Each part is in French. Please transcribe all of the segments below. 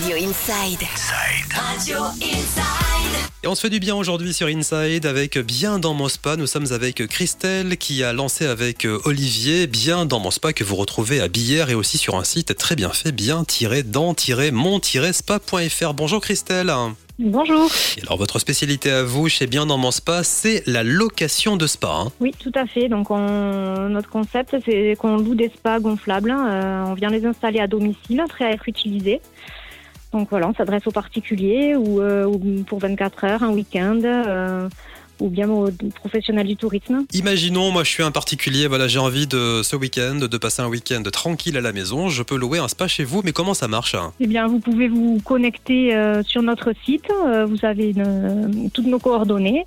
Radio Inside. Radio Inside. Et on se fait du bien aujourd'hui sur Inside avec Bien dans mon spa. Nous sommes avec Christelle qui a lancé avec Olivier Bien dans mon spa que vous retrouvez à Billère et aussi sur un site très bien fait bien-dans-mon-spa.fr. Bonjour Christelle. Bonjour. Et alors votre spécialité à vous chez Bien dans mon spa, c'est la location de spa. hein. Oui, tout à fait. Donc, on- notre concept, c'est qu'on loue des spas gonflables. Euh, on vient les installer à domicile, prêts à être utilisés. Donc voilà, on s'adresse aux particuliers ou, euh, ou pour 24 heures, un week-end, euh, ou bien aux professionnels du tourisme. Imaginons, moi je suis un particulier, voilà, j'ai envie de ce week-end de passer un week-end tranquille à la maison. Je peux louer un spa chez vous, mais comment ça marche hein? Eh bien, vous pouvez vous connecter euh, sur notre site. Euh, vous avez une- toutes nos coordonnées.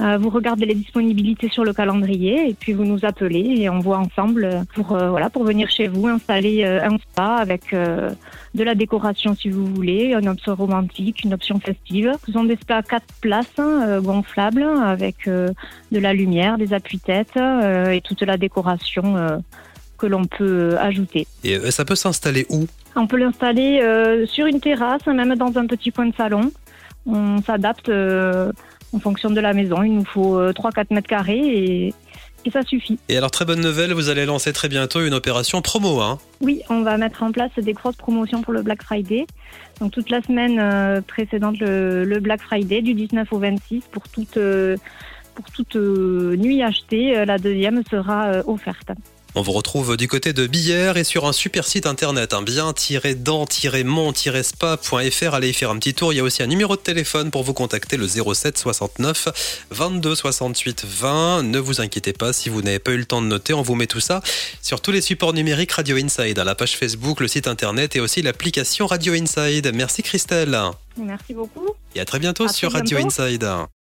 Euh, vous regardez les disponibilités sur le calendrier et puis vous nous appelez et on voit ensemble euh, pour euh, voilà pour venir chez vous installer un spa avec de la décoration si vous voulez, une option romantique, une option festive. Ce sont des spas à quatre places hein, gonflables avec de la lumière, des appuis-têtes et toute la décoration que l'on peut ajouter. Et ça peut s'installer où? On peut l'installer euh, sur une terrasse, même dans un petit coin de salon. On s'adapte euh, en fonction de la maison. Il nous faut euh, 3-4 mètres carrés et, et ça suffit. Et alors très bonne nouvelle, vous allez lancer très bientôt une opération promo. Hein Oui, on va mettre en place des grosses promotions pour le Black Friday. Donc toute la semaine euh, précédente le, le Black Friday, du 19 au 26, pour toute, euh, pour toute euh, nuit achetée, euh, la deuxième sera euh, offerte. On vous retrouve du côté de Billère et sur un super site internet, hein, bien-dans-mon-spa.fr. Allez y faire un petit tour. Il y a aussi un numéro de téléphone pour vous contacter, le 07 69 22 68 20. Ne vous inquiétez pas si vous n'avez pas eu le temps de noter. On vous met tout ça sur tous les supports numériques Radio Inside, à la page Facebook, le site internet et aussi l'application Radio Inside. Merci Christelle. Merci beaucoup. Et à très bientôt À sur Radio. Inside.